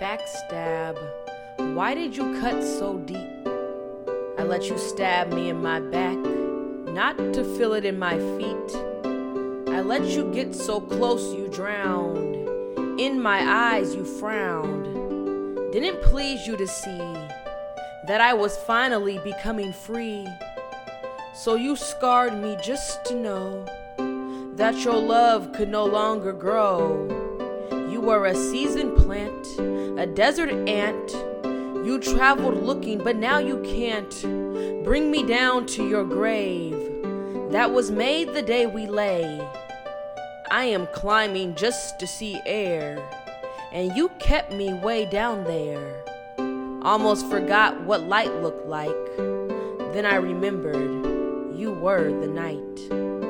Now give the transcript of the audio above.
Backstab. Why did you cut so deep? I let you stab me in my back, not to feel it in my feet. I let you get so close you drowned. In my eyes you frowned. Didn't please you to see that I was finally becoming free. So you scarred me just to know that your love could no longer grow. Were a seasoned plant, a desert ant. You traveled looking, but now you can't bring me down to your grave. That was made the day we lay. I am climbing just to see air, and you kept me way down there. Almost forgot what light looked like. Then I remembered you were the night.